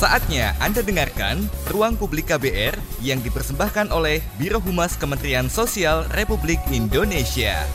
Saatnya Anda dengarkan Ruang Publik KBR yang dipersembahkan oleh Biro Humas Kementerian Sosial Republik Indonesia.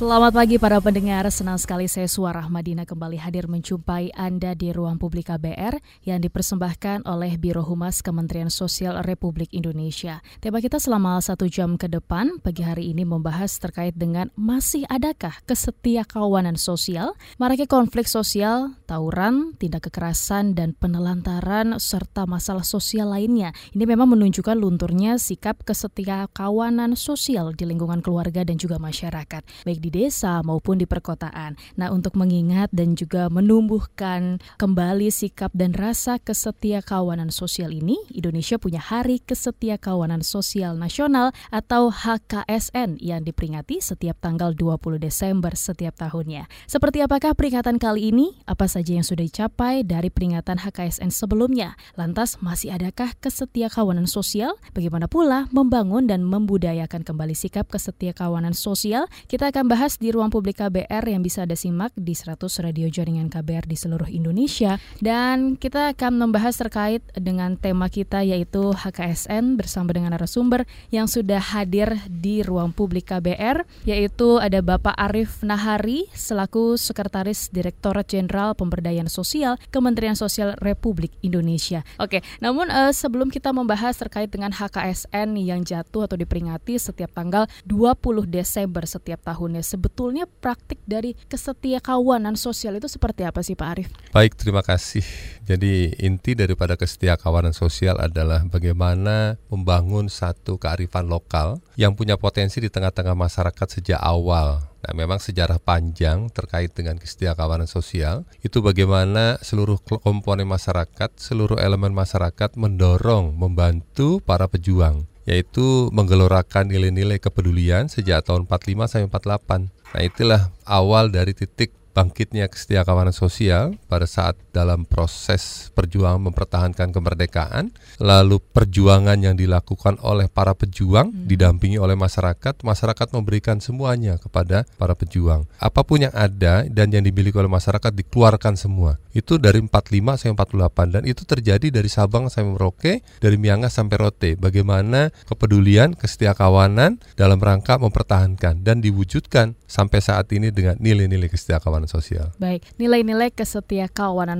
Selamat pagi para pendengar, senang sekali saya Suara Madina kembali hadir menjumpai Anda di ruang publik KBR yang dipersembahkan oleh Biro Humas Kementerian Sosial Republik Indonesia. Tema kita selama satu jam ke depan pagi hari ini membahas terkait dengan masih adakah kesetia kawanan sosial, maraknya konflik sosial, tawuran, tindak kekerasan, dan penelantaran, serta masalah sosial lainnya. Ini memang menunjukkan lunturnya sikap kesetia kawanan sosial di lingkungan keluarga dan juga masyarakat, baik di desa maupun di perkotaan. Nah, untuk mengingat dan juga menumbuhkan kembali sikap dan rasa kesetia kawanan sosial ini, Indonesia punya Hari Kesetia Kawanan Sosial Nasional atau HKSN yang diperingati setiap tanggal 20 Desember setiap tahunnya. Seperti apakah peringatan kali ini? Apa saja yang sudah dicapai dari peringatan HKSN sebelumnya? Lantas masih adakah kesetia kawanan sosial? Bagaimana pula membangun dan membudayakan kembali sikap kesetia kawanan sosial? Kita akan bahas bahas di ruang publik KBR yang bisa Anda simak di 100 radio jaringan KBR di seluruh Indonesia. Dan kita akan membahas terkait dengan tema kita yaitu HKSN bersama dengan narasumber yang sudah hadir di ruang publik KBR yaitu ada Bapak Arif Nahari selaku Sekretaris Direktorat Jenderal Pemberdayaan Sosial Kementerian Sosial Republik Indonesia. Oke, namun uh, sebelum kita membahas terkait dengan HKSN yang jatuh atau diperingati setiap tanggal 20 Desember setiap tahunnya sebetulnya praktik dari kesetia kawanan sosial itu seperti apa sih Pak Arief? Baik, terima kasih. Jadi inti daripada kesetia kawanan sosial adalah bagaimana membangun satu kearifan lokal yang punya potensi di tengah-tengah masyarakat sejak awal. Nah, memang sejarah panjang terkait dengan kesetia kawanan sosial itu bagaimana seluruh komponen masyarakat, seluruh elemen masyarakat mendorong, membantu para pejuang yaitu menggelorakan nilai-nilai kepedulian sejak tahun 45 sampai 48. Nah, itulah awal dari titik bangkitnya kesetia kawanan sosial pada saat dalam proses perjuangan mempertahankan kemerdekaan, lalu perjuangan yang dilakukan oleh para pejuang hmm. didampingi oleh masyarakat, masyarakat memberikan semuanya kepada para pejuang. Apa pun yang ada dan yang dimiliki oleh masyarakat dikeluarkan semua. Itu dari 45 sampai 48 dan itu terjadi dari Sabang sampai Merauke, dari Miangas sampai Rote. Bagaimana kepedulian, kesetia kawanan dalam rangka mempertahankan dan diwujudkan sampai saat ini dengan nilai-nilai kesetia kawanan kawanan sosial. Baik, nilai-nilai kesetia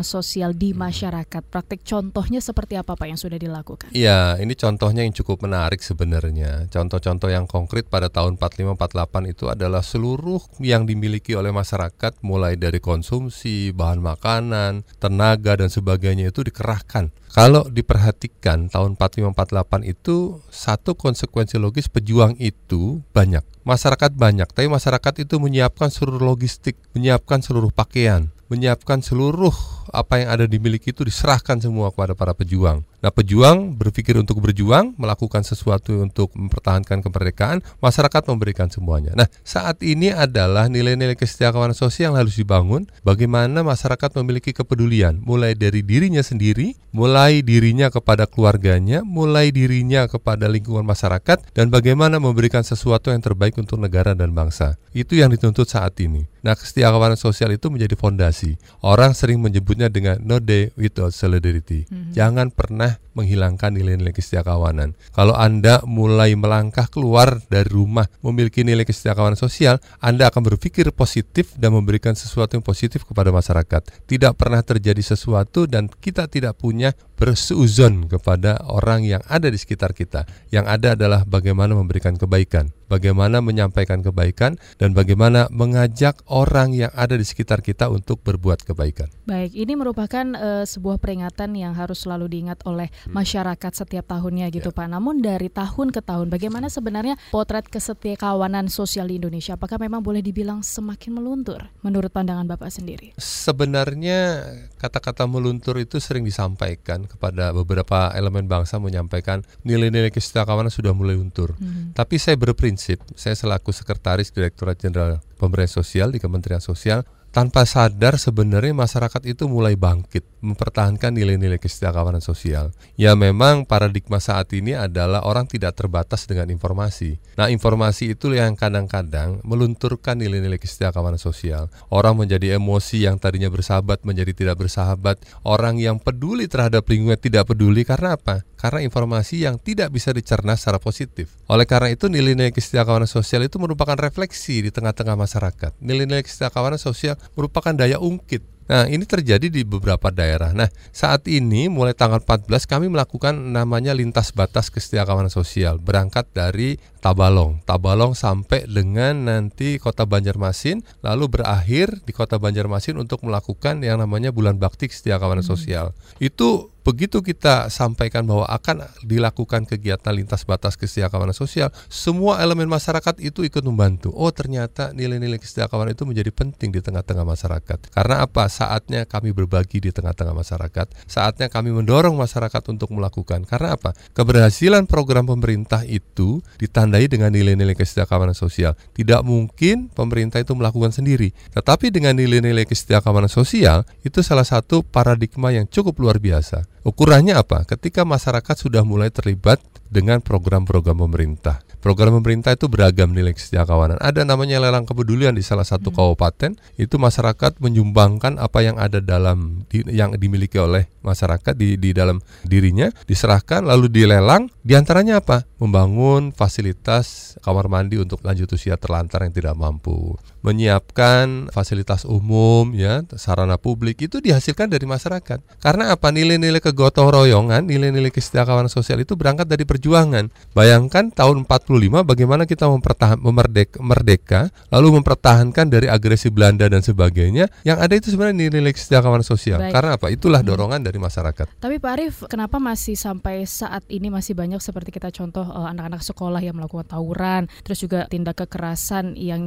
sosial di masyarakat. Praktik contohnya seperti apa Pak yang sudah dilakukan? Iya, ini contohnya yang cukup menarik sebenarnya. Contoh-contoh yang konkret pada tahun 45-48 itu adalah seluruh yang dimiliki oleh masyarakat mulai dari konsumsi, bahan makanan, tenaga dan sebagainya itu dikerahkan kalau diperhatikan tahun 4548 itu satu konsekuensi logis pejuang itu banyak. Masyarakat banyak, tapi masyarakat itu menyiapkan seluruh logistik, menyiapkan seluruh pakaian, menyiapkan seluruh apa yang ada dimiliki itu diserahkan semua kepada para pejuang. Nah, pejuang berpikir untuk berjuang, melakukan sesuatu untuk mempertahankan kemerdekaan, masyarakat memberikan semuanya. Nah, saat ini adalah nilai-nilai kesetiakawanan sosial yang harus dibangun, bagaimana masyarakat memiliki kepedulian, mulai dari dirinya sendiri, mulai dirinya kepada keluarganya, mulai dirinya kepada lingkungan masyarakat, dan bagaimana memberikan sesuatu yang terbaik untuk negara dan bangsa. Itu yang dituntut saat ini. Nah, kesetiakawanan sosial itu menjadi fondasi. Orang sering menyebutnya dengan no day without solidarity. Mm -hmm. Jangan pernah menghilangkan nilai-nilai kawanan. Kalau Anda mulai melangkah keluar dari rumah memiliki nilai kawanan sosial, Anda akan berpikir positif dan memberikan sesuatu yang positif kepada masyarakat. Tidak pernah terjadi sesuatu dan kita tidak punya berseuzon kepada orang yang ada di sekitar kita. Yang ada adalah bagaimana memberikan kebaikan bagaimana menyampaikan kebaikan dan bagaimana mengajak orang yang ada di sekitar kita untuk berbuat kebaikan. Baik, ini merupakan uh, sebuah peringatan yang harus selalu diingat oleh hmm. masyarakat setiap tahunnya gitu ya. Pak. Namun dari tahun ke tahun bagaimana sebenarnya potret kawanan sosial di Indonesia? Apakah memang boleh dibilang semakin meluntur menurut pandangan Bapak sendiri? Sebenarnya kata-kata meluntur itu sering disampaikan kepada beberapa elemen bangsa menyampaikan nilai-nilai kawanan sudah mulai luntur. Hmm. Tapi saya berprinsip prinsip, saya selaku Sekretaris Direktorat Jenderal Pemberdayaan Sosial di Kementerian Sosial tanpa sadar sebenarnya masyarakat itu mulai bangkit mempertahankan nilai-nilai kesejahteraan sosial. Ya memang paradigma saat ini adalah orang tidak terbatas dengan informasi. Nah, informasi itu yang kadang-kadang melunturkan nilai-nilai kesejahteraan sosial. Orang menjadi emosi yang tadinya bersahabat menjadi tidak bersahabat. Orang yang peduli terhadap lingkungan tidak peduli karena apa? Karena informasi yang tidak bisa dicerna secara positif. Oleh karena itu nilai-nilai kesejahteraan sosial itu merupakan refleksi di tengah-tengah masyarakat. Nilai-nilai kesejahteraan sosial merupakan daya ungkit Nah, ini terjadi di beberapa daerah. Nah, saat ini mulai tanggal 14 kami melakukan namanya lintas batas kesejahteraan sosial berangkat dari Tabalong, Tabalong sampai dengan nanti Kota Banjarmasin, lalu berakhir di Kota Banjarmasin untuk melakukan yang namanya Bulan Bakti Kesejahteraan hmm. Sosial. Itu begitu kita sampaikan bahwa akan dilakukan kegiatan lintas batas kesejahteraan sosial, semua elemen masyarakat itu ikut membantu. Oh, ternyata nilai-nilai kesejahteraan itu menjadi penting di tengah-tengah masyarakat. Karena apa? Saatnya kami berbagi di tengah-tengah masyarakat. Saatnya kami mendorong masyarakat untuk melakukan. Karena apa? Keberhasilan program pemerintah itu ditandai ditandai dengan nilai-nilai kesejahteraan sosial. Tidak mungkin pemerintah itu melakukan sendiri. Tetapi dengan nilai-nilai kesejahteraan sosial itu salah satu paradigma yang cukup luar biasa. Ukurannya apa? Ketika masyarakat sudah mulai terlibat dengan program-program pemerintah. Program pemerintah itu beragam nilai kesejahteraan. Ada namanya lelang kepedulian di salah satu hmm. kabupaten. Itu masyarakat menyumbangkan apa yang ada dalam di, yang dimiliki oleh masyarakat di di dalam dirinya diserahkan lalu dilelang. Di antaranya apa? Membangun fasilitas kamar mandi untuk lanjut usia terlantar yang tidak mampu, menyiapkan fasilitas umum ya sarana publik itu dihasilkan dari masyarakat. Karena apa? Nilai-nilai kegotong royongan, nilai-nilai kesejahteraan sosial itu berangkat dari perjuangan. Bayangkan tahun 40 bagaimana kita mempertahan memerdeka, merdeka lalu mempertahankan dari agresi Belanda dan sebagainya yang ada itu sebenarnya nilai kesejahteraan sosial Baik. karena apa itulah hmm. dorongan hmm. dari masyarakat tapi Pak Arief kenapa masih sampai saat ini masih banyak seperti kita contoh eh, anak-anak sekolah yang melakukan tawuran terus juga tindak kekerasan yang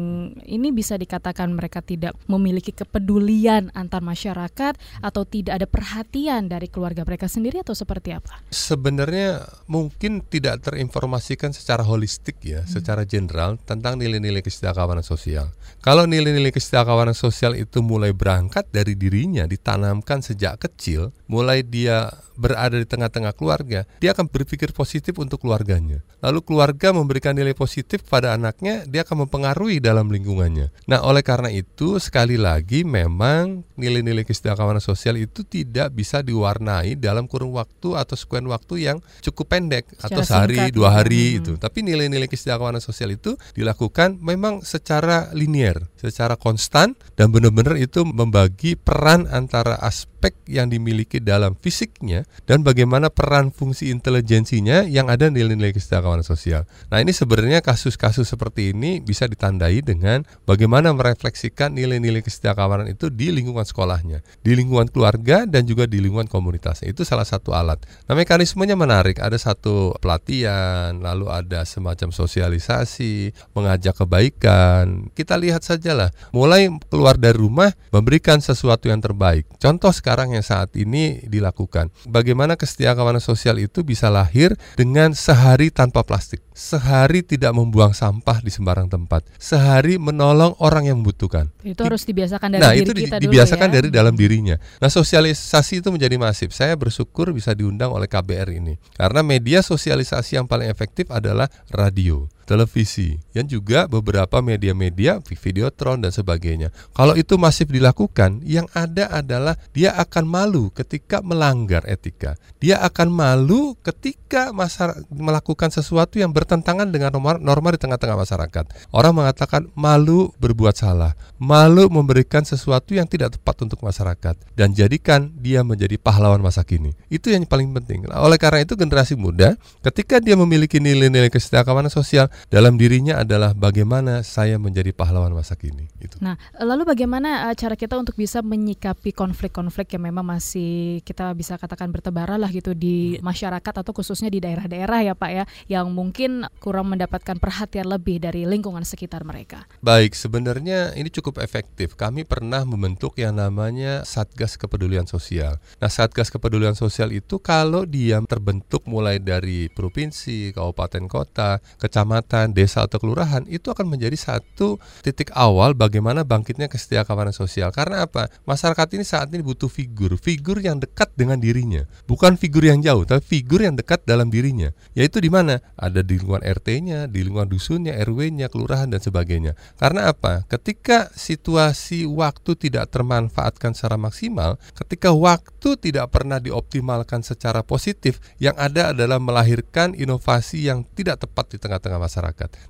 ini bisa dikatakan mereka tidak memiliki kepedulian antar masyarakat atau tidak ada perhatian dari keluarga mereka sendiri atau seperti apa sebenarnya mungkin tidak terinformasikan secara holistik holistik ya hmm. secara general tentang nilai-nilai kesejahteraan sosial. Kalau nilai-nilai kesejahteraan sosial itu mulai berangkat dari dirinya ditanamkan sejak kecil, mulai dia berada di tengah-tengah keluarga, dia akan berpikir positif untuk keluarganya. Lalu keluarga memberikan nilai positif pada anaknya, dia akan mempengaruhi dalam lingkungannya. Nah, oleh karena itu sekali lagi memang nilai-nilai kesejahteraan sosial itu tidak bisa diwarnai dalam kurun waktu atau sekuan waktu yang cukup pendek secara atau sehari dua ya. hari hmm. itu. Tapi nilai-nilai kesejahteraan sosial itu dilakukan memang secara linier, secara konstan dan benar-benar itu membagi peran antara aspek aspek yang dimiliki dalam fisiknya dan bagaimana peran fungsi intelijensinya yang ada nilai-nilai kesejahteraan sosial. Nah ini sebenarnya kasus-kasus seperti ini bisa ditandai dengan bagaimana merefleksikan nilai-nilai kesejahteraan itu di lingkungan sekolahnya, di lingkungan keluarga dan juga di lingkungan komunitasnya. Itu salah satu alat. Nah mekanismenya menarik. Ada satu pelatihan, lalu ada semacam sosialisasi, mengajak kebaikan. Kita lihat sajalah, mulai keluar dari rumah memberikan sesuatu yang terbaik. Contoh sekarang yang saat ini dilakukan. Bagaimana kesetiakawanan sosial itu bisa lahir dengan sehari tanpa plastik, sehari tidak membuang sampah di sembarang tempat, sehari menolong orang yang membutuhkan. Itu harus dibiasakan dari nah, diri itu kita dibiasakan dulu ya? dari dalam dirinya. Nah, sosialisasi itu menjadi masif. Saya bersyukur bisa diundang oleh KBR ini karena media sosialisasi yang paling efektif adalah radio televisi, dan juga beberapa media-media, videotron dan sebagainya. Kalau itu masif dilakukan, yang ada adalah dia akan malu ketika melanggar etika. Dia akan malu ketika masyarakat melakukan sesuatu yang bertentangan dengan norma, norma di tengah-tengah masyarakat. Orang mengatakan malu berbuat salah, malu memberikan sesuatu yang tidak tepat untuk masyarakat dan jadikan dia menjadi pahlawan masa kini. Itu yang paling penting. Oleh karena itu generasi muda ketika dia memiliki nilai-nilai kesejahteraan sosial, dalam dirinya adalah bagaimana saya menjadi pahlawan masa kini. Itu. Nah, lalu bagaimana uh, cara kita untuk bisa menyikapi konflik-konflik yang memang masih kita bisa katakan bertebaran lah gitu di masyarakat atau khususnya di daerah-daerah ya Pak ya, yang mungkin kurang mendapatkan perhatian lebih dari lingkungan sekitar mereka. Baik, sebenarnya ini cukup efektif. Kami pernah membentuk yang namanya Satgas Kepedulian Sosial. Nah, Satgas Kepedulian Sosial itu kalau dia terbentuk mulai dari provinsi, kabupaten, kota, kecamatan kecamatan, desa atau kelurahan itu akan menjadi satu titik awal bagaimana bangkitnya kesetiaan kawanan sosial. Karena apa? Masyarakat ini saat ini butuh figur, figur yang dekat dengan dirinya, bukan figur yang jauh, tapi figur yang dekat dalam dirinya. Yaitu di mana? Ada di lingkungan RT-nya, di lingkungan dusunnya, RW-nya, kelurahan dan sebagainya. Karena apa? Ketika situasi waktu tidak termanfaatkan secara maksimal, ketika waktu tidak pernah dioptimalkan secara positif, yang ada adalah melahirkan inovasi yang tidak tepat di tengah-tengah masyarakat.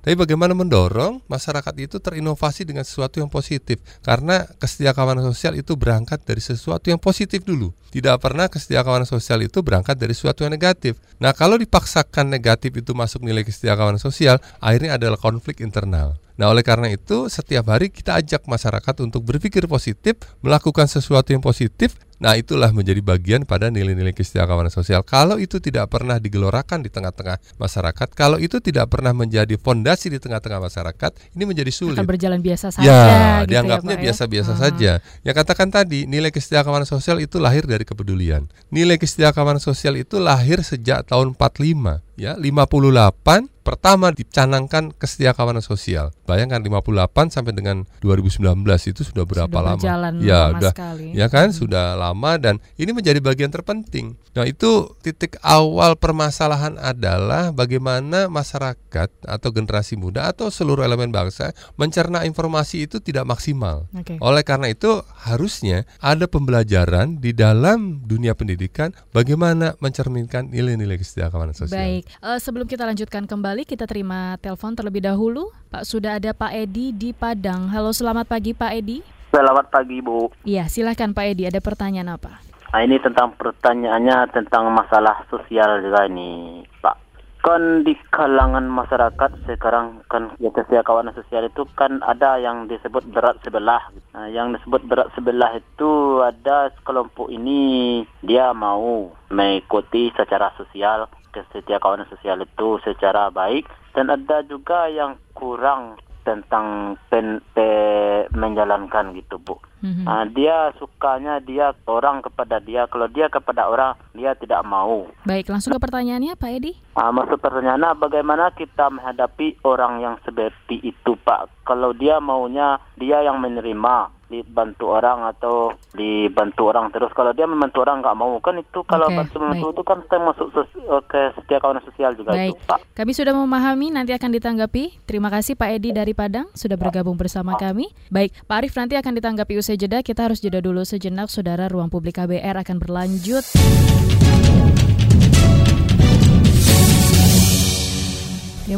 Tapi bagaimana mendorong masyarakat itu terinovasi dengan sesuatu yang positif? Karena kesetiakawanan sosial itu berangkat dari sesuatu yang positif dulu. Tidak pernah kesetiakawanan sosial itu berangkat dari sesuatu yang negatif. Nah, kalau dipaksakan negatif itu masuk nilai kesetiakawanan sosial, akhirnya adalah konflik internal. Nah, oleh karena itu, setiap hari kita ajak masyarakat untuk berpikir positif, melakukan sesuatu yang positif. Nah, itulah menjadi bagian pada nilai-nilai kesetiakawanan sosial. Kalau itu tidak pernah digelorakan di tengah-tengah masyarakat, kalau itu tidak pernah menjadi fondasi di tengah-tengah masyarakat, ini menjadi sulit. Akan berjalan biasa saja. Ya, gitu dianggapnya ya, Pak, ya? biasa-biasa Hmm. saja. Ya katakan tadi, nilai kesetiakawanan sosial itu lahir dari kepedulian. Nilai kesetiakawanan sosial itu lahir sejak tahun 45, ya, 58 pertama dicanangkan kesetiakawanan sosial. Bayangkan 58 sampai dengan 2019 itu sudah berapa Sudah lama? ya, lama udah sekali. ya kan sudah lama dan ini menjadi bagian terpenting. Nah, itu titik awal permasalahan adalah bagaimana masyarakat atau generasi muda atau seluruh elemen bangsa mencerna informasi itu tidak maksimal. Oke. Oleh karena itu harusnya ada pembelajaran di dalam dunia pendidikan bagaimana mencerminkan nilai-nilai kesetiakawanan sosial. Baik, Eh, sebelum kita lanjutkan kembali, kita terima telepon terlebih dahulu. Pak, sudah ada Pak Edi di Padang. Halo, selamat pagi Pak Edi. Selamat pagi Bu. Iya, silahkan Pak Edi. Ada pertanyaan apa? Nah, ini tentang pertanyaannya tentang masalah sosial juga ini Pak. Kan di kalangan masyarakat sekarang kan ya kawanan sosial itu kan ada yang disebut berat sebelah. Nah, yang disebut berat sebelah itu ada kelompok ini dia mau mengikuti secara sosial kesetiakawanan sosial itu secara baik dan ada juga yang kurang tentang pen, pe- menjalankan gitu Bu. Mhm. Ah, dia sukanya dia orang kepada dia, kalau dia kepada orang dia tidak mau. Baik, langsung ke pertanyaannya Pak Edi. Ah, maksud pertanyaannya bagaimana kita menghadapi orang yang seperti itu Pak? Kalau dia maunya dia yang menerima dibantu orang atau dibantu orang terus kalau dia membantu orang nggak mau kan itu kalau Oke, bantu membantu baik. itu kan eh, ke setiap kawanan sosial juga Baik, itu Pak. kami sudah memahami, nanti akan ditanggapi. Terima kasih Pak Edi dari Padang sudah bergabung bersama kami. Baik, Pak Arif nanti akan ditanggapi usai jeda. Kita harus jeda dulu sejenak, Saudara. Ruang Publik KBR akan berlanjut.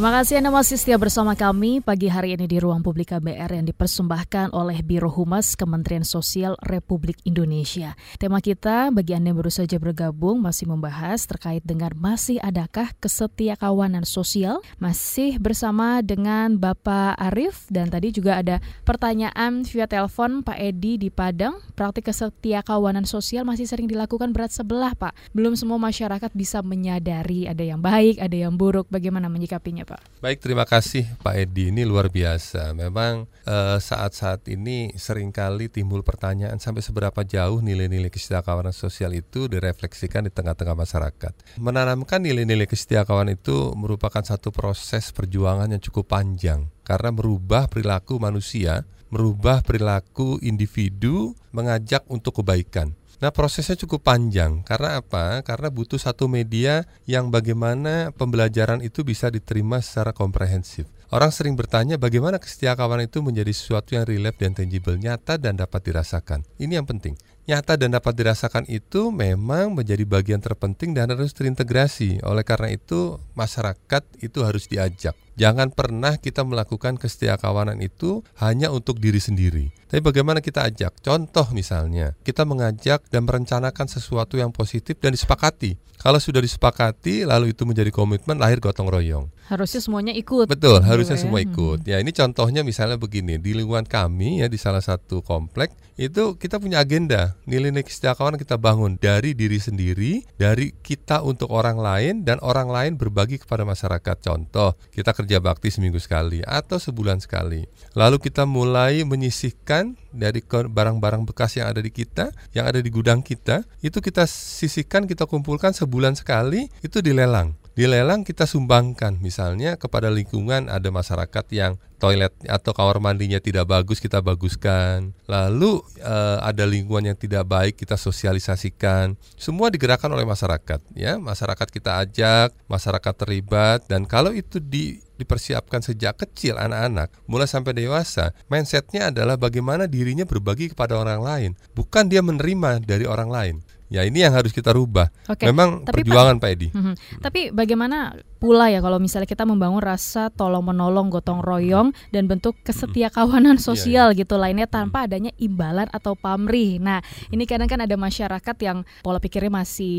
Terima kasih Anda masih setia bersama kami pagi hari ini di Ruang Publik KBR yang dipersembahkan oleh Biro Humas Kementerian Sosial Republik Indonesia. Tema kita bagi Anda yang baru saja bergabung masih membahas terkait dengan masih adakah kesetiakawanan sosial? Masih bersama dengan Bapak Arif dan tadi juga ada pertanyaan via telepon Pak Edi di Padang. Praktik kesetiakawanan sosial masih sering dilakukan berat sebelah Pak. Belum semua masyarakat bisa menyadari ada yang baik, ada yang buruk. Bagaimana menyikapinya Pak? Baik, terima kasih Pak Edi. Ini luar biasa. Memang eh, saat-saat ini sering kali timbul pertanyaan sampai seberapa jauh nilai-nilai kesetiakawanan sosial itu direfleksikan di tengah-tengah masyarakat. Menanamkan nilai-nilai kesetiakawanan itu merupakan satu proses perjuangan yang cukup panjang karena merubah perilaku manusia, merubah perilaku individu, mengajak untuk kebaikan. Nah prosesnya cukup panjang karena apa? Karena butuh satu media yang bagaimana pembelajaran itu bisa diterima secara komprehensif. Orang sering bertanya bagaimana kesetiakawanan itu menjadi sesuatu yang relief dan tangible, nyata dan dapat dirasakan. Ini yang penting. Nyata dan dapat dirasakan itu memang menjadi bagian terpenting dan harus terintegrasi. Oleh karena itu masyarakat itu harus diajak. Jangan pernah kita melakukan kesetiakawanan itu hanya untuk diri sendiri. Tapi bagaimana kita ajak? Contoh misalnya, kita mengajak dan merencanakan sesuatu yang positif dan disepakati. Kalau sudah disepakati, lalu itu menjadi komitmen, lahir gotong royong. Harusnya semuanya ikut. Betul, Gitu harusnya ya. semua ikut. Ya, ini contohnya misalnya begini, di lingkungan kami ya di salah satu komplek itu kita punya agenda nilai-nilai kesetiakawanan kita bangun dari diri sendiri, dari kita untuk orang lain dan orang lain berbagi kepada masyarakat. Contoh, kita kerja bakti seminggu sekali atau sebulan sekali. Lalu kita mulai menyisihkan dari barang-barang bekas yang ada di kita, yang ada di gudang kita, itu kita sisihkan, kita kumpulkan sebulan sekali, itu dilelang Dilelang kita sumbangkan, misalnya kepada lingkungan ada masyarakat yang toilet atau kamar mandinya tidak bagus kita baguskan. Lalu uh, ada lingkungan yang tidak baik kita sosialisasikan. Semua digerakkan oleh masyarakat, ya. Masyarakat kita ajak, masyarakat terlibat dan kalau itu di dipersiapkan sejak kecil anak-anak mulai sampai dewasa. Mindsetnya adalah bagaimana dirinya berbagi kepada orang lain bukan dia menerima dari orang lain Ya ini yang harus kita rubah. Oke. Memang tapi perjuangan Pak, Pak Edi. Hmm, tapi bagaimana pula ya kalau misalnya kita membangun rasa tolong menolong, gotong royong dan bentuk kesetia kawanan iya, sosial iya, iya. gitu lainnya tanpa adanya imbalan atau pamrih. Nah ini kadang kan ada masyarakat yang pola pikirnya masih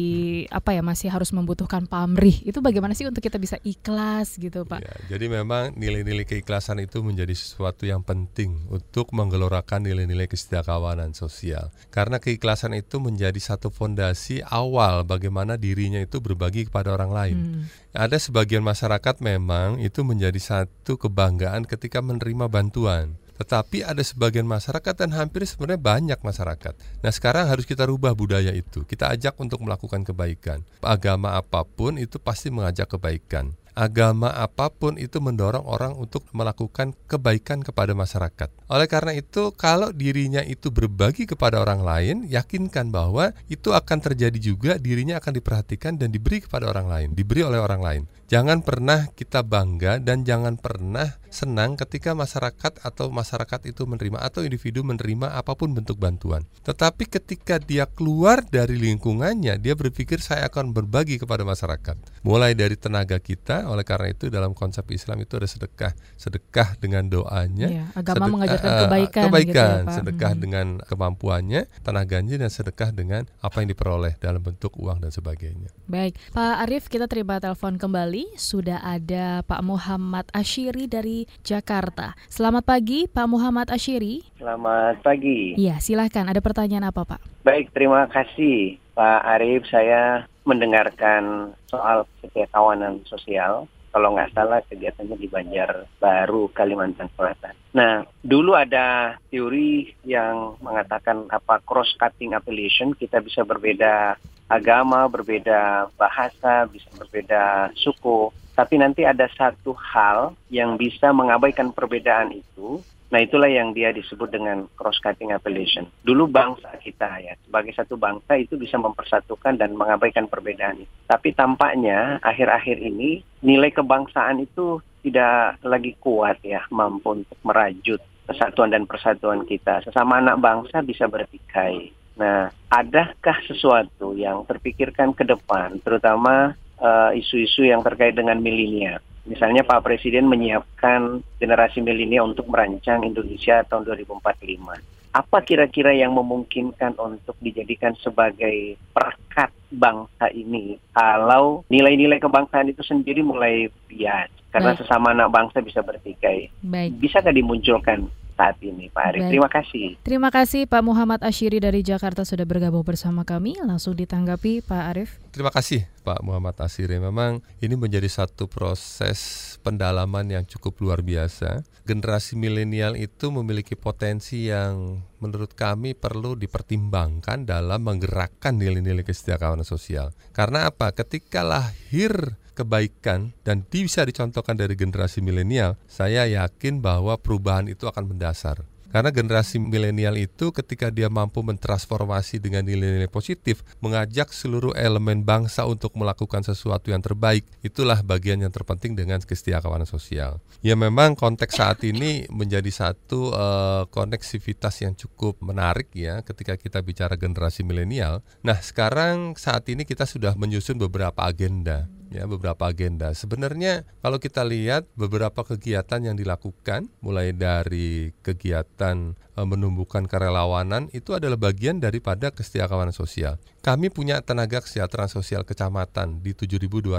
apa ya masih harus membutuhkan pamrih. Itu bagaimana sih untuk kita bisa ikhlas gitu Pak? Ya, jadi memang nilai-nilai keikhlasan itu menjadi sesuatu yang penting untuk menggelorakan nilai-nilai kesetia kawanan sosial. Karena keikhlasan itu menjadi satu fondasi awal bagaimana dirinya itu berbagi kepada orang lain. Hmm. Ada sebagian masyarakat memang itu menjadi satu kebanggaan ketika menerima bantuan. Tetapi ada sebagian masyarakat dan hampir sebenarnya banyak masyarakat. Nah sekarang harus kita rubah budaya itu. Kita ajak untuk melakukan kebaikan. Agama apa pun itu pasti mengajak kebaikan agama apa pun itu mendorong orang untuk melakukan kebaikan kepada masyarakat. Oleh karena itu, kalau dirinya itu berbagi kepada orang lain, yakinkan bahwa itu akan terjadi juga dirinya akan diperhatikan dan diberi kepada orang lain, diberi oleh orang lain. Jangan pernah kita bangga dan jangan pernah senang ketika masyarakat atau masyarakat itu menerima atau individu menerima apa pun bentuk bantuan. Tetapi ketika dia keluar dari lingkungannya, dia berpikir saya akan berbagi kepada masyarakat. Mulai dari tenaga kita, oleh karena itu dalam konsep Islam itu ada sedekah. Sedekah dengan doanya, ya, agama sedekah, mengajarkan kebaikan, kebaikan, gitu ya, sedekah hmm. dengan kemampuannya, tenaganya dan sedekah dengan apa yang diperoleh dalam bentuk uang dan sebagainya. Baik, Pak Arief, kita terima telepon kembali sudah ada Pak Muhammad Ashiri dari Jakarta. Selamat pagi Pak Muhammad Ashiri. Selamat pagi. Iya, silahkan. Ada pertanyaan apa Pak? Baik, terima kasih Pak Arif. Saya mendengarkan soal kawanan sosial kalau nggak salah kegiatannya di Banjarbaru, Kalimantan Selatan. Nah, dulu ada teori yang mengatakan apa cross cutting affiliation kita bisa berbeda agama, berbeda bahasa, bisa berbeda suku, tapi nanti ada satu hal yang bisa mengabaikan perbedaan itu. Nah, itulah yang dia disebut dengan cross-cutting appellation. Dulu bangsa kita ya, sebagai satu bangsa itu bisa mempersatukan dan mengabaikan perbedaan itu. Tapi tampaknya akhir-akhir ini nilai kebangsaan itu tidak lagi kuat ya, mampu untuk merajut kesatuan dan persatuan kita. Sesama anak bangsa bisa bertikai Nah, adakah sesuatu yang terpikirkan ke depan, terutama eh, isu-isu uh, yang terkait dengan milenial? Misalnya Pak Presiden menyiapkan generasi milenial untuk merancang Indonesia tahun 2045. Apa kira-kira yang memungkinkan untuk dijadikan sebagai perkat bangsa ini kalau nilai-nilai kebangsaan itu sendiri mulai bias karena Baik. sesama anak bangsa bisa bertikai. Baik. Bisa nggak dimunculkan saat ini Pak Arief. Terima kasih. Terima kasih Pak Muhammad Ashiri dari Jakarta sudah bergabung bersama kami. Langsung ditanggapi Pak Arief. Terima kasih Pak Muhammad Ashiri. Memang ini menjadi satu proses pendalaman yang cukup luar biasa. Generasi milenial itu memiliki potensi yang menurut kami perlu dipertimbangkan dalam menggerakkan nilai-nilai kesejahteraan sosial. Karena apa? Ketika lahir kebaikan dan bisa dicontohkan dari generasi milenial, saya yakin bahwa perubahan itu akan mendasar. Karena generasi milenial itu ketika dia mampu mentransformasi dengan nilai-nilai positif, mengajak seluruh elemen bangsa untuk melakukan sesuatu yang terbaik, itulah bagian yang terpenting dengan kesetiakawanan sosial. Ya memang konteks saat ini menjadi satu uh, koneksivitas yang cukup menarik ya ketika kita bicara generasi milenial. Nah, sekarang saat ini kita sudah menyusun beberapa agenda ya beberapa agenda. Sebenarnya kalau kita lihat beberapa kegiatan yang dilakukan mulai dari kegiatan e, menumbuhkan kerelawanan itu adalah bagian daripada kesetiakawanan sosial. Kami punya tenaga kesejahteraan sosial kecamatan di 7201.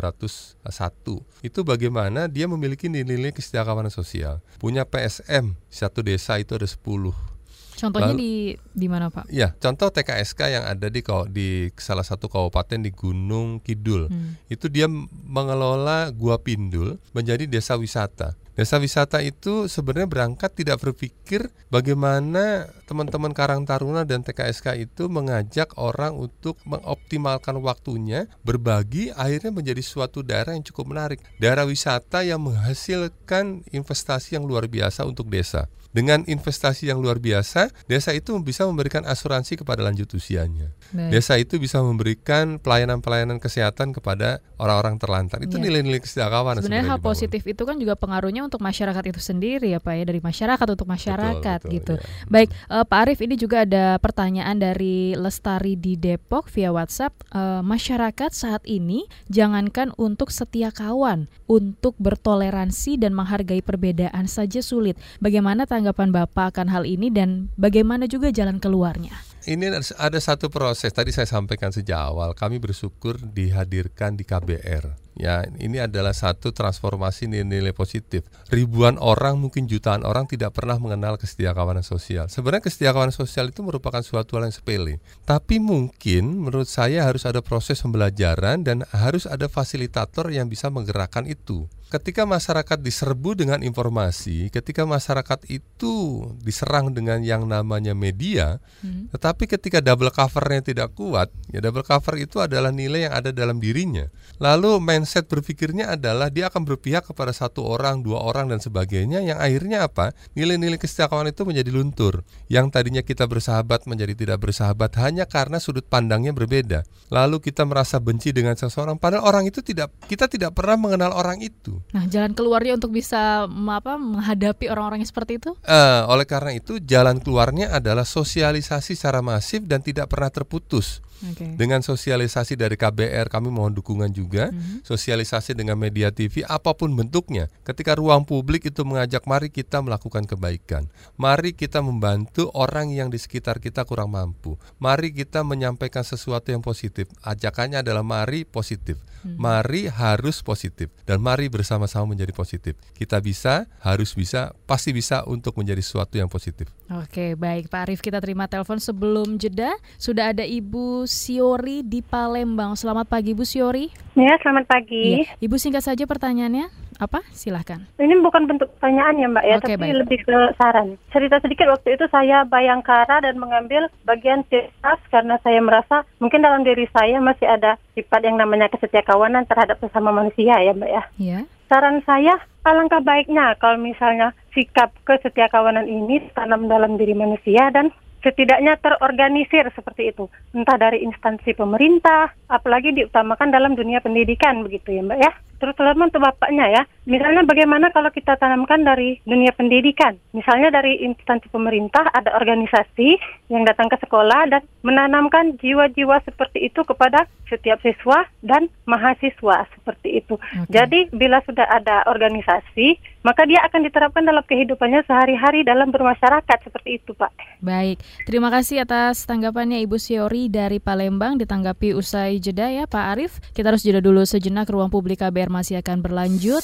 Itu bagaimana dia memiliki nilai-nilai kesetiakawanan sosial. Punya PSM satu desa itu ada 10 Contohnya Lalu, di di mana Pak? Ya, contoh TKSK yang ada di di salah satu kabupaten di Gunung Kidul. Hmm. Itu dia mengelola Gua Pindul menjadi desa wisata. Desa wisata itu sebenarnya berangkat tidak berpikir bagaimana teman-teman Karang Taruna dan TKSK itu mengajak orang untuk mengoptimalkan waktunya, berbagi, akhirnya menjadi suatu daerah yang cukup menarik. Daerah wisata yang menghasilkan investasi yang luar biasa untuk desa. Dengan investasi yang luar biasa, desa itu bisa memberikan asuransi kepada lanjut usianya. Baik. Desa itu bisa memberikan pelayanan-pelayanan kesehatan kepada orang-orang terlantar. Itu nilai nilai-nilai kesejahteraan. Sebenarnya hal positif itu kan juga pengaruhnya untuk masyarakat itu sendiri ya Pak ya dari masyarakat untuk masyarakat betul, gitu. Ya. Baik, uh, Pak Arief ini juga ada pertanyaan dari Lestari di Depok via WhatsApp. Uh, masyarakat saat ini jangankan untuk setia kawan, untuk bertoleransi dan menghargai perbedaan saja sulit. Bagaimana tanggapan Bapak akan hal ini dan bagaimana juga jalan keluarnya? Ini ada satu proses tadi saya sampaikan sejak awal. Kami bersyukur dihadirkan di KBR Ya, ini adalah satu transformasi nilai-nilai positif. Ribuan orang, mungkin jutaan orang tidak pernah mengenal kesetiakawanan sosial. Sebenarnya kesetiakawanan sosial itu merupakan suatu hal yang sepele. Tapi mungkin menurut saya harus ada proses pembelajaran dan harus ada fasilitator yang bisa menggerakkan itu ketika masyarakat diserbu dengan informasi, ketika masyarakat itu diserang dengan yang namanya media, hmm. tetapi ketika double covernya tidak kuat, ya double cover itu adalah nilai yang ada dalam dirinya. Lalu mindset berpikirnya adalah dia akan berpihak kepada satu orang, dua orang dan sebagainya, yang akhirnya apa? Nilai-nilai kesetiakawanan itu menjadi luntur. Yang tadinya kita bersahabat menjadi tidak bersahabat hanya karena sudut pandangnya berbeda. Lalu kita merasa benci dengan seseorang, padahal orang itu tidak kita tidak pernah mengenal orang itu. Nah, jalan keluarnya untuk bisa apa menghadapi orang-orang yang seperti itu? Uh, oleh karena itu, jalan keluarnya adalah sosialisasi secara masif dan tidak pernah terputus. Okay. Dengan sosialisasi dari KBR kami mohon dukungan juga, mm-hmm. sosialisasi dengan media TV apa pun bentuknya. Ketika ruang publik itu mengajak mari kita melakukan kebaikan. Mari kita membantu orang yang di sekitar kita kurang mampu. Mari kita menyampaikan sesuatu yang positif. Ajakannya adalah mari positif. Mm-hmm. Mari harus positif dan mari bersama-sama menjadi positif. Kita bisa, harus bisa, pasti bisa untuk menjadi sesuatu yang positif. Oke, baik Pak Arif kita terima telepon sebelum jeda. Sudah ada Ibu Siori di Palembang. Selamat pagi Bu Siori. Ya, selamat pagi. Ya. Ibu singkat saja pertanyaannya. Apa? Silahkan. Ini bukan bentuk pertanyaan ya Mbak ya, Oke, tapi baik. lebih ke saran. Cerita sedikit waktu itu saya bayangkara dan mengambil bagian sifat karena saya merasa mungkin dalam diri saya masih ada sifat yang namanya kesetiakawanan terhadap sesama manusia ya Mbak ya. Iya. Saran saya alangkah baiknya kalau misalnya sikap kesetiakawanan ini tanam dalam diri manusia dan setidaknya terorganisir seperti itu, entah dari instansi pemerintah, apalagi diutamakan dalam dunia pendidikan begitu ya Mbak ya terutama untuk bapaknya ya. Misalnya bagaimana kalau kita tanamkan dari dunia pendidikan. Misalnya dari instansi pemerintah ada organisasi yang datang ke sekolah dan menanamkan jiwa-jiwa seperti itu kepada setiap siswa dan mahasiswa seperti itu. Okay. Jadi bila sudah ada organisasi, maka dia akan diterapkan dalam kehidupannya sehari-hari dalam bermasyarakat seperti itu, Pak. Baik, terima kasih atas tanggapannya Ibu Siori dari Palembang ditanggapi usai jeda ya Pak Arief. Kita harus jeda dulu sejenak ruang publik KBR masih akan berlanjut.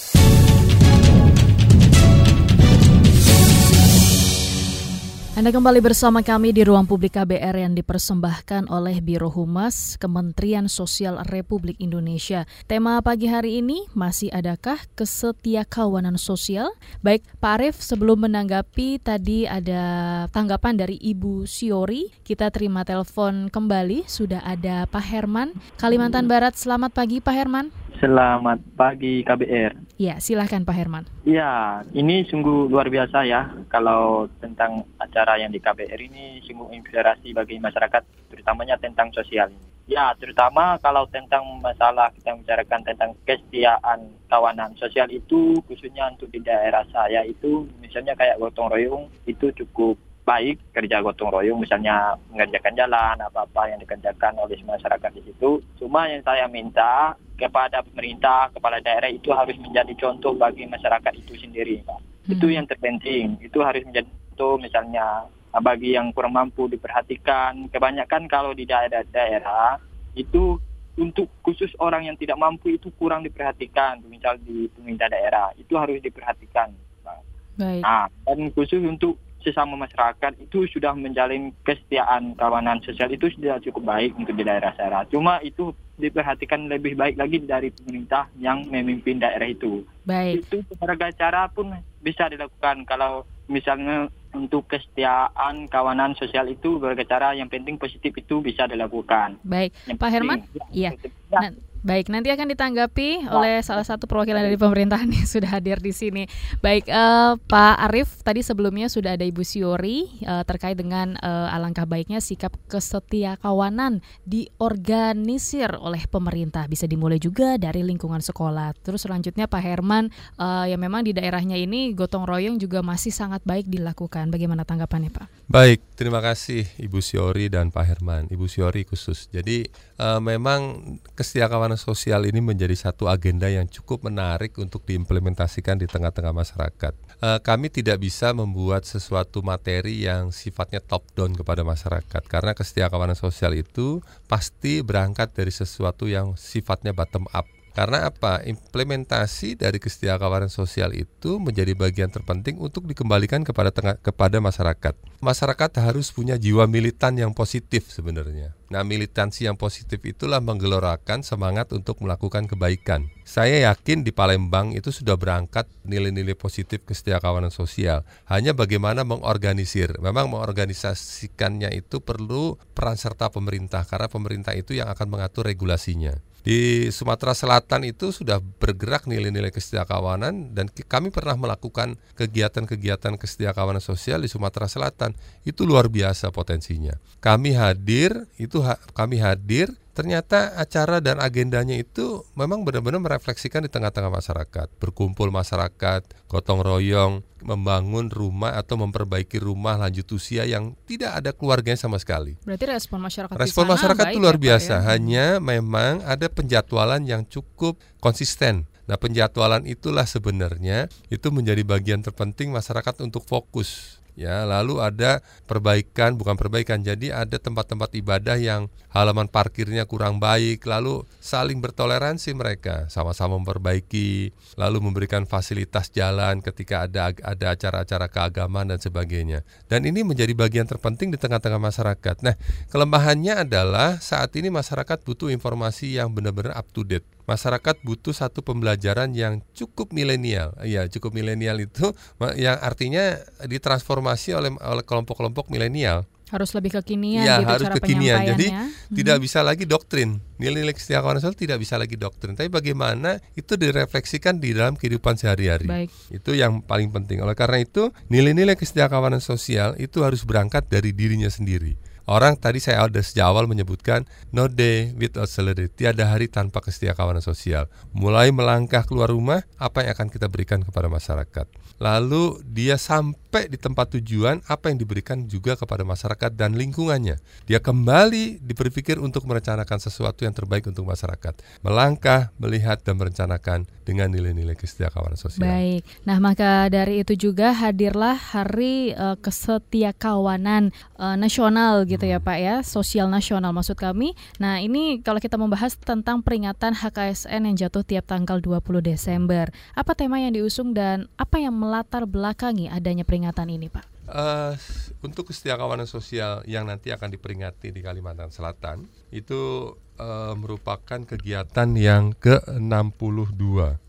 Anda kembali bersama kami di ruang publik KBR yang dipersembahkan oleh Biro Humas Kementerian Sosial Republik Indonesia. Tema pagi hari ini masih adakah kesetiakawanan sosial? Baik, Pak Arief sebelum menanggapi tadi ada tanggapan dari Ibu Siori. Kita terima telepon kembali. Sudah ada Pak Herman, Kalimantan Barat. Selamat pagi Pak Herman. Selamat pagi KBR. Ya, silahkan Pak Herman. Ya, ini sungguh luar biasa ya kalau tentang acara yang di KBR ini sungguh inspirasi bagi masyarakat, terutamanya tentang sosial ini. Ya, terutama kalau tentang masalah kita bicarakan tentang kesetiaan kawanan sosial itu khususnya untuk di daerah saya itu misalnya kayak gotong royong itu cukup baik kerja gotong royong misalnya mengerjakan jalan apa-apa yang dikerjakan oleh masyarakat di situ. Cuma yang saya minta kepada pemerintah, kepala daerah itu harus menjadi contoh bagi masyarakat itu sendiri, Pak. Hmm. Itu yang terpenting. Itu harus menjadi contoh misalnya bagi yang kurang mampu diperhatikan. Kebanyakan kalau di daerah-daerah itu untuk khusus orang yang tidak mampu itu kurang diperhatikan, misal di pemerintah daerah itu harus diperhatikan. Pak. Baik. Nah, dan khusus untuk sesama masyarakat itu sudah menjalin kesetiaan kawanan sosial itu sudah cukup baik untuk di daerah saya. Cuma itu diperhatikan lebih baik lagi dari pemerintah yang memimpin daerah itu. Baik. Itu berbagai cara pun bisa dilakukan kalau misalnya untuk kesetiaan kawanan sosial itu berbagai cara yang penting positif itu bisa dilakukan. Baik, yang Pak Herman, iya. Ya. Baik, nanti akan ditanggapi oleh salah satu perwakilan dari pemerintahan yang sudah hadir di sini. Baik, uh, Pak Arief, tadi sebelumnya sudah ada Ibu Siori uh, terkait dengan uh, alangkah baiknya sikap kesetia kawanan diorganisir oleh pemerintah. Bisa dimulai juga dari lingkungan sekolah. Terus selanjutnya Pak Herman, uh, yang memang di daerahnya ini gotong royong juga masih sangat baik dilakukan. Bagaimana tanggapannya, Pak? Baik, terima kasih Ibu Siori dan Pak Herman. Ibu Siori khusus. Jadi uh, memang kesetia kawanan sosial ini menjadi satu agenda yang cukup menarik untuk diimplementasikan di tengah-tengah masyarakat. Uh, kami tidak bisa membuat sesuatu materi yang sifatnya top down kepada masyarakat karena kesetiaan kawanan sosial itu pasti berangkat dari sesuatu yang sifatnya bottom up. Karena apa? Implementasi dari kesetiaan kawanan sosial itu menjadi bagian terpenting untuk dikembalikan kepada tengah, kepada masyarakat. Masyarakat harus punya jiwa militan yang positif sebenarnya. Nah, militansi yang positif itulah menggelorakan semangat untuk melakukan kebaikan. Saya yakin di Palembang itu sudah berangkat nilai-nilai positif kesetiaan kawanan sosial. Hanya bagaimana mengorganisir. Memang mengorganisasikannya itu perlu peran serta pemerintah karena pemerintah itu yang akan mengatur regulasinya. Di Sumatera Selatan itu sudah bergerak nilai-nilai kawanan dan kami pernah melakukan kegiatan-kegiatan kawanan sosial di Sumatera Selatan. Itu luar biasa potensinya. Kami hadir, itu ha kami hadir ternyata acara dan agendanya itu memang benar-benar merefleksikan di tengah-tengah masyarakat. Berkumpul masyarakat, gotong royong, membangun rumah atau memperbaiki rumah lanjut usia yang tidak ada keluarganya sama sekali. Berarti respon masyarakat Respon masyarakat itu luar ya, biasa. Ya? Hanya memang ada penjadwalan yang cukup konsisten. Nah, penjadwalan itulah sebenarnya itu menjadi bagian terpenting masyarakat untuk fokus ya lalu ada perbaikan bukan perbaikan jadi ada tempat-tempat ibadah yang halaman parkirnya kurang baik lalu saling bertoleransi mereka sama-sama memperbaiki lalu memberikan fasilitas jalan ketika ada ada acara-acara keagamaan dan sebagainya. Dan ini menjadi bagian terpenting di tengah-tengah masyarakat. Nah kelemahannya adalah saat ini masyarakat butuh informasi yang benar-benar up to date masyarakat butuh satu pembelajaran yang cukup milenial. Ya, cukup milenial itu yang artinya ditransformasi oleh oleh kelompok-kelompok milenial. Harus lebih kekinian ya, gitu harus kekinian. Jadi hmm. tidak bisa lagi doktrin. Nilai-nilai kesetiaan sosial tidak bisa lagi doktrin. Tapi bagaimana itu direfleksikan di dalam kehidupan sehari-hari. Itu yang paling penting. Oleh karena itu, nilai-nilai kesetiaan sosial itu harus berangkat dari dirinya sendiri. Orang tadi saya ada sejak awal menyebutkan no day without salary, tiada hari tanpa kesetiaan kawanan sosial. Mulai melangkah keluar rumah, apa yang akan kita berikan kepada masyarakat. Lalu dia sampai di tempat tujuan, apa yang diberikan juga kepada masyarakat dan lingkungannya. Dia kembali diperpikir untuk merencanakan sesuatu yang terbaik untuk masyarakat. Melangkah, melihat dan merencanakan dengan nilai-nilai kesetiaan kawanan sosial. Baik. Nah, maka dari itu juga hadirlah Hari uh, Kesetiakawanan uh, Nasional gitu gitu ya Pak ya, sosial nasional maksud kami. Nah, ini kalau kita membahas tentang peringatan HKSN yang jatuh tiap tanggal 20 Desember. Apa tema yang diusung dan apa yang melatar belakangi adanya peringatan ini, Pak? Uh, untuk kesetiakawanan sosial yang nanti akan diperingati di Kalimantan Selatan itu uh, merupakan kegiatan yang ke-62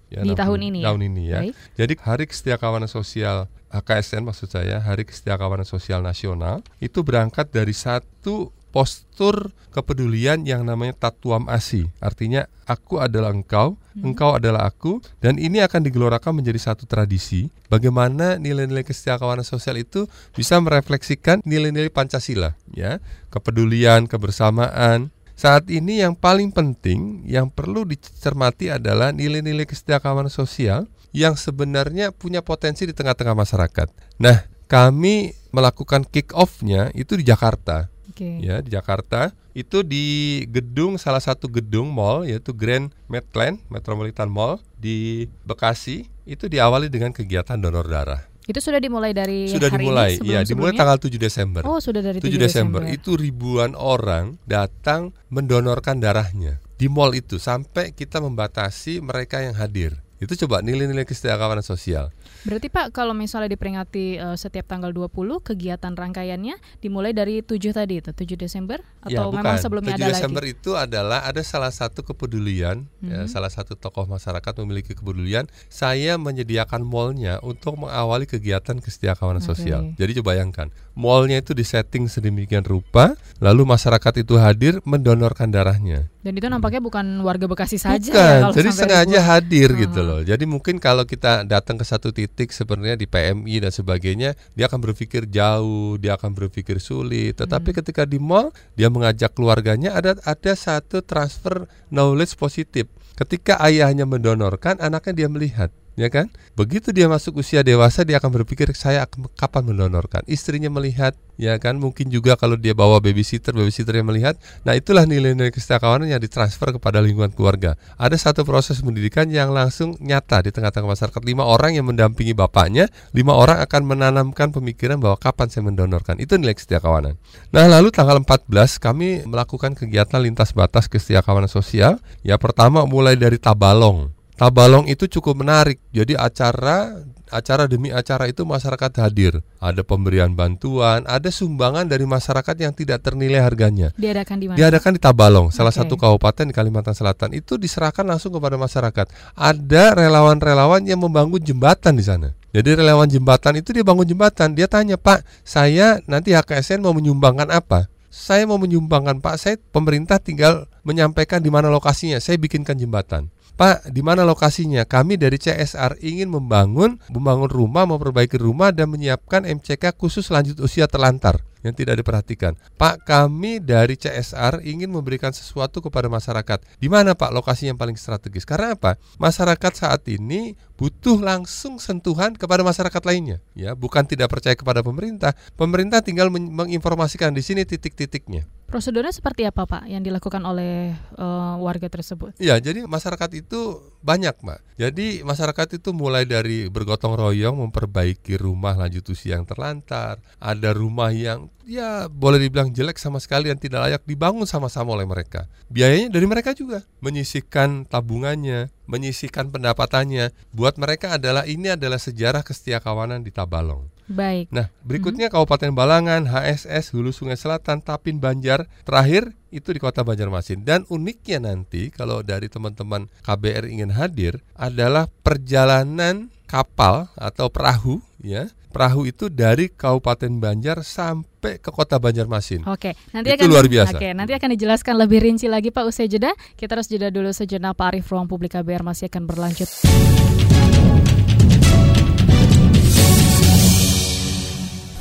ya, di 60, tahun ini tahun ya? ini ya. Baik. Jadi Hari Kesetiakawanan Sosial HKSN maksud saya Hari Kesetiakawanan Sosial Nasional itu berangkat dari satu postur kepedulian yang namanya tatuam asi. Artinya aku adalah engkau, hmm. engkau adalah aku dan ini akan digelorakan menjadi satu tradisi bagaimana nilai-nilai kesetiakawanan sosial itu bisa merefleksikan nilai-nilai Pancasila ya. Kepedulian, kebersamaan, saat ini yang paling penting yang perlu dicermati adalah nilai-nilai kesetiakawanan sosial yang sebenarnya punya potensi di tengah-tengah masyarakat. Nah, kami melakukan kick off-nya itu di Jakarta. Okay. Ya, di Jakarta itu di gedung salah satu gedung mall yaitu Grand Medland Metropolitan Mall di Bekasi itu diawali dengan kegiatan donor darah. Itu sudah dimulai dari Sudah hari dimulai. Iya, dimulai tanggal 7 Desember. Oh, sudah dari 7, 7 Desember. Desember. Itu ribuan orang datang mendonorkan darahnya di mall itu sampai kita membatasi mereka yang hadir. Itu coba nilai-nilai kesetiakawanan sosial. Berarti Pak kalau misalnya diperingati uh, setiap tanggal 20 kegiatan rangkaiannya dimulai dari 7 tadi itu 7 Desember atau ya, bukan. memang sebelumnya 7 ada Desember lagi? itu adalah ada salah satu kepedulian mm -hmm. ya, salah satu tokoh masyarakat memiliki kepedulian saya menyediakan mallnya untuk mengawali kegiatan kesetiakawanan okay. sosial. Jadi coba bayangkan mallnya itu disetting sedemikian rupa lalu masyarakat itu hadir mendonorkan darahnya. Dan itu nampaknya bukan warga Bekasi saja bukan, ya, jadi sengaja ribu. hadir -huh. gitu loh. Jadi mungkin kalau kita datang ke satu titik sebenarnya di PMI dan sebagainya, dia akan berpikir jauh, dia akan berpikir sulit. Tetapi hmm. ketika di mall, dia mengajak keluarganya ada ada satu transfer knowledge positif. Ketika ayahnya mendonorkan, anaknya dia melihat ya kan? Begitu dia masuk usia dewasa dia akan berpikir saya akan kapan mendonorkan. Istrinya melihat, ya kan? Mungkin juga kalau dia bawa babysitter, babysitter yang melihat. Nah, itulah nilai-nilai kesetiakawanan yang ditransfer kepada lingkungan keluarga. Ada satu proses pendidikan yang langsung nyata di tengah-tengah masyarakat. Lima orang yang mendampingi bapaknya, lima orang akan menanamkan pemikiran bahwa kapan saya mendonorkan. Itu nilai kesetiakawanan. Nah, lalu tanggal 14 kami melakukan kegiatan lintas batas kesetiakawanan sosial. Ya, pertama mulai dari Tabalong Tabalong itu cukup menarik. Jadi acara acara demi acara itu masyarakat hadir. Ada pemberian bantuan, ada sumbangan dari masyarakat yang tidak ternilai harganya. Diadakan di mana? Diadakan di Tabalong, salah okay. satu kabupaten di Kalimantan Selatan. Itu diserahkan langsung kepada masyarakat. Ada relawan-relawan yang membangun jembatan di sana. Jadi relawan jembatan itu dia bangun jembatan. Dia tanya, "Pak, saya nanti HKSN mau menyumbangkan apa?" Saya mau menyumbangkan, Pak. Saya pemerintah tinggal menyampaikan di mana lokasinya. Saya bikinkan jembatan. Pak, di mana lokasinya? Kami dari CSR ingin membangun membangun rumah, memperbaiki rumah dan menyiapkan MCK khusus lanjut usia terlantar yang tidak diperhatikan. Pak, kami dari CSR ingin memberikan sesuatu kepada masyarakat. Di mana Pak lokasi yang paling strategis? Karena apa? Masyarakat saat ini butuh langsung sentuhan kepada masyarakat lainnya, ya, bukan tidak percaya kepada pemerintah. Pemerintah tinggal menginformasikan di sini titik-titiknya. Prosedurnya seperti apa Pak yang dilakukan oleh uh, warga tersebut? Ya, jadi masyarakat itu banyak Mbak. Jadi masyarakat itu mulai dari bergotong royong memperbaiki rumah lanjut usia yang terlantar, ada rumah yang ya boleh dibilang jelek sama sekali dan tidak layak dibangun sama-sama oleh mereka. Biayanya dari mereka juga, menyisihkan tabungannya, menyisihkan pendapatannya. Buat mereka adalah ini adalah sejarah kesetiakawanan di Tabalong. Baik. Nah, berikutnya hmm. Kabupaten Balangan, HSS, Hulu Sungai Selatan, Tapin, Banjar, terakhir itu di Kota Banjarmasin. Dan uniknya nanti kalau dari teman-teman KBR ingin hadir adalah perjalanan kapal atau perahu ya. Perahu itu dari Kabupaten Banjar sampai ke Kota Banjarmasin. Oke, nanti itu akan luar biasa. Oke, nanti akan dijelaskan lebih rinci lagi Pak usai jeda. Kita harus jeda dulu sejenak Pak Arif Ruang Publik KBR masih akan berlanjut.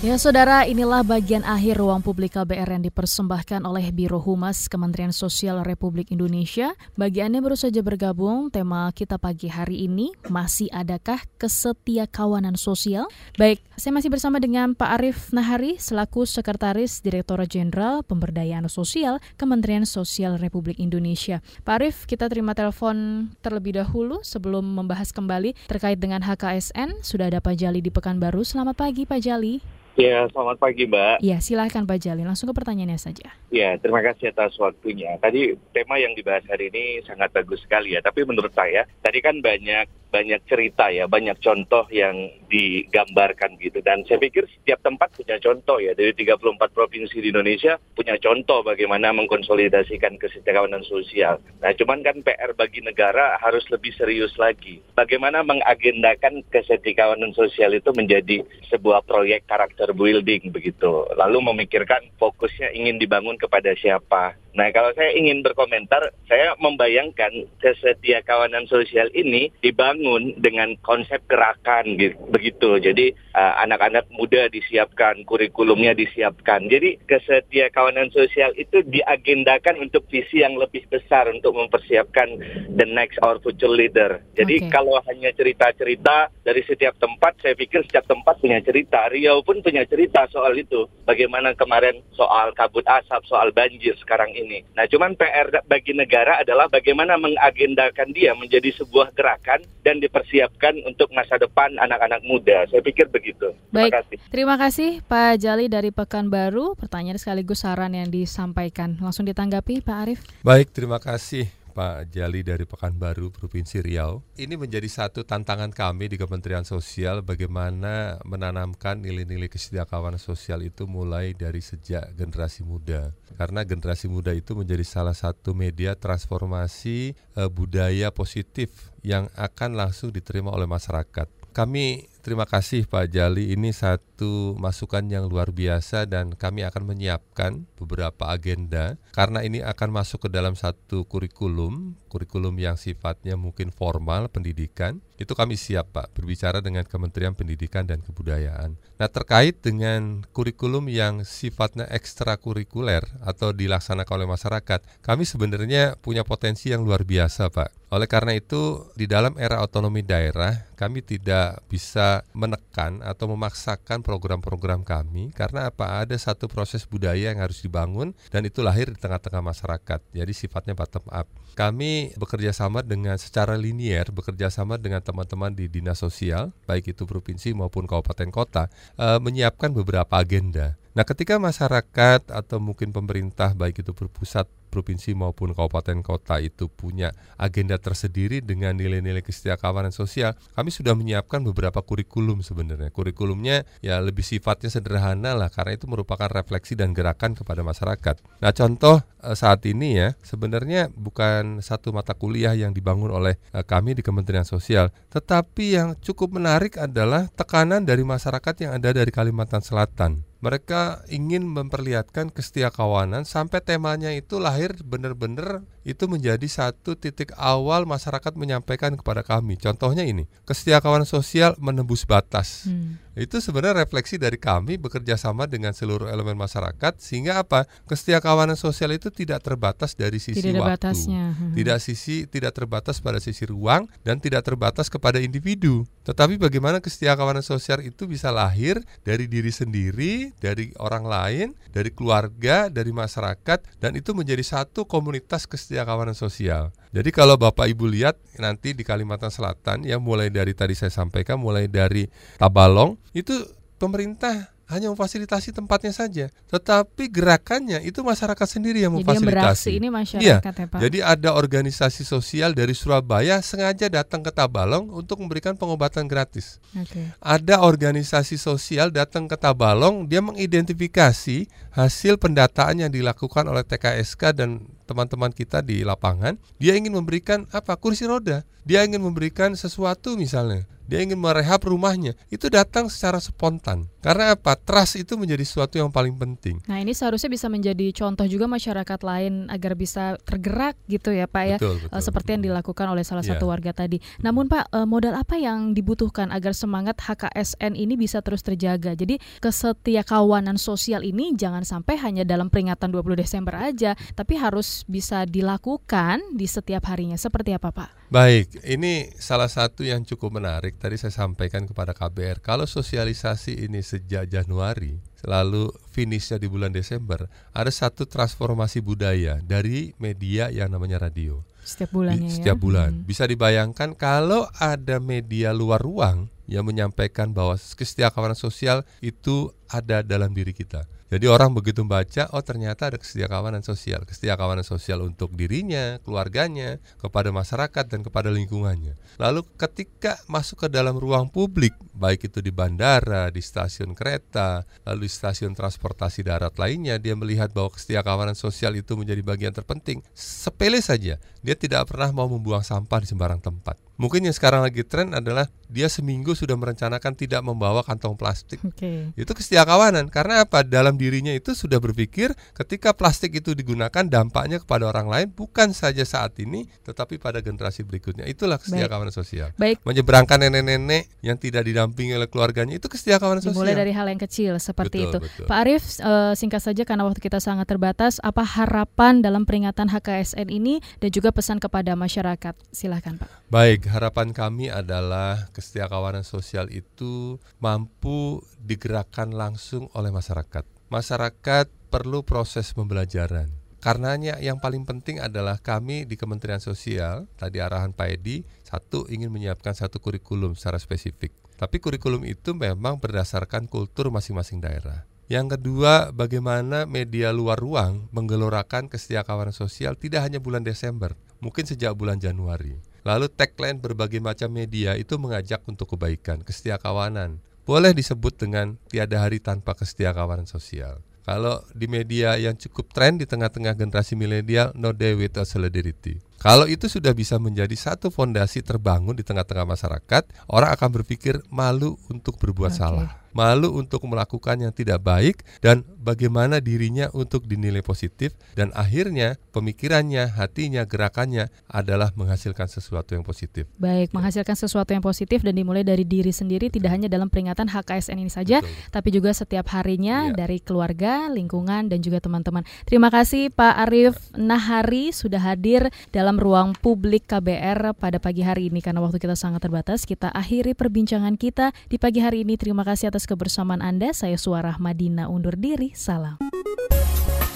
Ya saudara, inilah bagian akhir ruang publik KBR yang dipersembahkan oleh Biro Humas Kementerian Sosial Republik Indonesia. Bagi Anda baru saja bergabung, tema kita pagi hari ini, masih adakah kesetia kawanan sosial? Baik, saya masih bersama dengan Pak Arief Nahari selaku Sekretaris Direktorat Jenderal Pemberdayaan Sosial Kementerian Sosial Republik Indonesia. Pak Arief, kita terima telepon terlebih dahulu sebelum membahas kembali terkait dengan HKSN. Sudah ada Pak Jali di Pekanbaru. Selamat pagi Pak Jali. Ya, selamat pagi Mbak. Ya, silahkan Pak Jali. Langsung ke pertanyaannya saja. Ya, terima kasih atas waktunya. Tadi tema yang dibahas hari ini sangat bagus sekali ya. Tapi menurut saya, tadi kan banyak banyak cerita ya, banyak contoh yang digambarkan gitu. Dan saya pikir setiap tempat punya contoh ya. Dari 34 provinsi di Indonesia punya contoh bagaimana mengkonsolidasikan kesejahteraan sosial. Nah, cuman kan PR bagi negara harus lebih serius lagi. Bagaimana mengagendakan kesejahteraan sosial itu menjadi sebuah proyek karakter building begitu. Lalu memikirkan fokusnya ingin dibangun kepada siapa Nah, kalau saya ingin berkomentar, saya membayangkan kesetia kawanan sosial ini dibangun dengan konsep gerakan gitu, begitu. Jadi uh, anak-anak muda disiapkan, kurikulumnya disiapkan. Jadi kesetia kawanan sosial itu diagendakan untuk visi yang lebih besar untuk mempersiapkan the next or future leader. Jadi okay. kalau hanya cerita-cerita dari setiap tempat, saya pikir setiap tempat punya cerita. Riau pun punya cerita soal itu. Bagaimana kemarin soal kabut asap, soal banjir sekarang ini ini. Nah, cuman PR bagi negara adalah bagaimana mengagendakan dia menjadi sebuah gerakan dan dipersiapkan untuk masa depan anak-anak muda. Saya pikir begitu. Terima Baik. kasih. Terima kasih Pak Jali dari Pekanbaru. Pertanyaan sekaligus saran yang disampaikan. Langsung ditanggapi Pak Arief. Baik, terima kasih Pak Jali dari Pekanbaru, Provinsi Riau. Ini menjadi satu tantangan kami di Kementerian Sosial bagaimana menanamkan nilai-nilai kesetiakawanan sosial itu mulai dari sejak generasi muda. Karena generasi muda itu menjadi salah satu media transformasi uh, budaya positif yang akan langsung diterima oleh masyarakat. Kami Terima kasih Pak Jali, ini satu masukan yang luar biasa dan kami akan menyiapkan beberapa agenda karena ini akan masuk ke dalam satu kurikulum, kurikulum yang sifatnya mungkin formal pendidikan. Itu kami siap Pak berbicara dengan Kementerian Pendidikan dan Kebudayaan. Nah, terkait dengan kurikulum yang sifatnya ekstrakurikuler atau dilaksanakan oleh masyarakat, kami sebenarnya punya potensi yang luar biasa Pak. Oleh karena itu, di dalam era otonomi daerah, kami tidak bisa menekan atau memaksakan program-program kami karena apa? Ada satu proses budaya yang harus dibangun dan itu lahir di tengah-tengah masyarakat. Jadi sifatnya bottom up. Kami bekerja sama dengan secara linier, bekerja sama dengan teman-teman di dinas sosial, baik itu provinsi maupun kabupaten kota, e, menyiapkan beberapa agenda. Nah, ketika masyarakat atau mungkin pemerintah baik itu berpusat provinsi maupun kabupaten kota itu punya agenda tersendiri dengan nilai-nilai kesetiakawanan sosial, kami sudah menyiapkan beberapa kurikulum sebenarnya. Kurikulumnya ya lebih sifatnya sederhana lah karena itu merupakan refleksi dan gerakan kepada masyarakat. Nah, contoh eh, saat ini ya sebenarnya bukan satu mata kuliah yang dibangun oleh eh, kami di Kementerian Sosial, tetapi yang cukup menarik adalah tekanan dari masyarakat yang ada dari Kalimantan Selatan mereka ingin memperlihatkan kestia kawanan sampai temanya itu lahir benar-benar itu menjadi satu titik awal masyarakat menyampaikan kepada kami. Contohnya ini, kestia kawanan sosial menembus batas. Hmm. Itu sebenarnya refleksi dari kami bekerja sama dengan seluruh elemen masyarakat sehingga apa? Kestia kawanan sosial itu tidak terbatas dari sisi tidak waktu. Batasnya. Hmm. Tidak sisi tidak terbatas pada sisi ruang dan tidak terbatas kepada individu. Tetapi bagaimana kestia kawanan sosial itu bisa lahir dari diri sendiri, dari orang lain, dari keluarga, dari masyarakat dan itu menjadi satu komunitas kawanan sosial. Jadi kalau Bapak Ibu lihat nanti di Kalimantan Selatan ya mulai dari tadi saya sampaikan mulai dari Tabalong itu pemerintah hanya memfasilitasi tempatnya saja, tetapi gerakannya itu masyarakat sendiri yang memfasilitasi. Jadi yang ini masyarakat ya, ya Pak. Jadi ada organisasi sosial dari Surabaya sengaja datang ke Tabalong untuk memberikan pengobatan gratis. Okay. Ada organisasi sosial datang ke Tabalong, dia mengidentifikasi hasil pendataan yang dilakukan oleh TKSK dan teman-teman kita di lapangan. Dia ingin memberikan apa? Kursi roda. Dia ingin memberikan sesuatu misalnya dia ingin merehab rumahnya, itu datang secara spontan. Karena apa? Trust itu menjadi sesuatu yang paling penting. Nah, ini seharusnya bisa menjadi contoh juga masyarakat lain agar bisa tergerak gitu ya, Pak ya. Betul, betul. Seperti yang dilakukan oleh salah satu yeah. warga tadi. Namun, Pak, eh, modal apa yang dibutuhkan agar semangat HKSN ini bisa terus terjaga? Jadi, kesetiakawanan sosial ini jangan sampai hanya dalam peringatan 20 Desember aja, tapi harus bisa dilakukan di setiap harinya. Seperti apa, Pak? Baik, ini salah satu yang cukup menarik. Tadi saya sampaikan kepada KBR, kalau sosialisasi ini sejak Januari, lalu finishnya di bulan Desember, ada satu transformasi budaya dari media yang namanya radio. Setiap bulannya Di, Setiap ya? bulan. Hmm. Bisa dibayangkan kalau ada media luar ruang yang menyampaikan bahwa kesetiakawanan sosial itu ada dalam diri kita. Jadi orang begitu membaca, oh ternyata ada kesetia kawanan sosial, kesetia kawanan sosial untuk dirinya, keluarganya, kepada masyarakat dan kepada lingkungannya. Lalu ketika masuk ke dalam ruang publik, baik itu di bandara, di stasiun kereta, lalu di stasiun transportasi darat lainnya, dia melihat bahwa kesetia kawanan sosial itu menjadi bagian terpenting. Sepele saja, dia tidak pernah mau membuang sampah di sembarang tempat. Mungkin yang sekarang lagi tren adalah dia seminggu sudah merencanakan tidak membawa kantong plastik. Okay. Itu kesetia kawanan karena apa? Dalam dirinya itu sudah berpikir ketika plastik itu digunakan dampaknya kepada orang lain bukan saja saat ini tetapi pada generasi berikutnya. Itulah kesetia kawanan sosial. Baik. Menyeberangkan nenek-nenek yang tidak didampingi oleh keluarga itu kesetia kawanan sosial. Mulai dari hal yang kecil seperti betul, itu. Betul. Pak Arief uh, singkat saja karena waktu kita sangat terbatas, apa harapan dalam peringatan HKSN ini dan juga pesan kepada masyarakat? Silahkan Pak. Baik, harapan kami adalah kesetiakawanan sosial itu mampu digerakkan langsung oleh masyarakat. Masyarakat perlu proses pembelajaran. Karenanya yang paling penting adalah kami di Kementerian Sosial, tadi arahan Pak Edi, satu ingin menyiapkan satu kurikulum secara spesifik. Tapi kurikulum itu memang berdasarkan kultur masing-masing daerah. Yang kedua, bagaimana media luar ruang menggelorakan kesetiakawanan sosial tidak hanya bulan Desember, mungkin sejak bulan Januari. Lalu tagline berbagai macam media itu mengajak untuk kebaikan, kesetiakawanan. Boleh disebut dengan tiada hari tanpa kesetiakawanan sosial. Kalau di media yang cukup tren di tengah-tengah generasi milenial, no day without solidarity. Kalau itu sudah bisa menjadi satu fondasi terbangun di tengah-tengah masyarakat, orang akan berpikir malu untuk berbuat okay. salah malu untuk melakukan yang tidak baik dan bagaimana dirinya untuk dinilai positif dan akhirnya pemikirannya, hatinya, gerakannya adalah menghasilkan sesuatu yang positif. Baik, menghasilkan sesuatu yang positif dan dimulai dari diri sendiri Betul. tidak hanya dalam peringatan HKSN ini saja, Betul. tapi juga setiap harinya ya. dari keluarga, lingkungan dan juga teman-teman. Terima kasih Pak Arif Nahari sudah hadir dalam ruang publik KBR pada pagi hari ini karena waktu kita sangat terbatas. Kita akhiri perbincangan kita di pagi hari ini. Terima kasih kebersamaan Anda. Saya Suara Madina undur diri. Salam.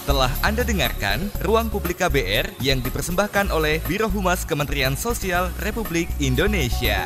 Telah Anda dengarkan Ruang Publik KBR yang dipersembahkan oleh Biro Humas Kementerian Sosial Republik Indonesia.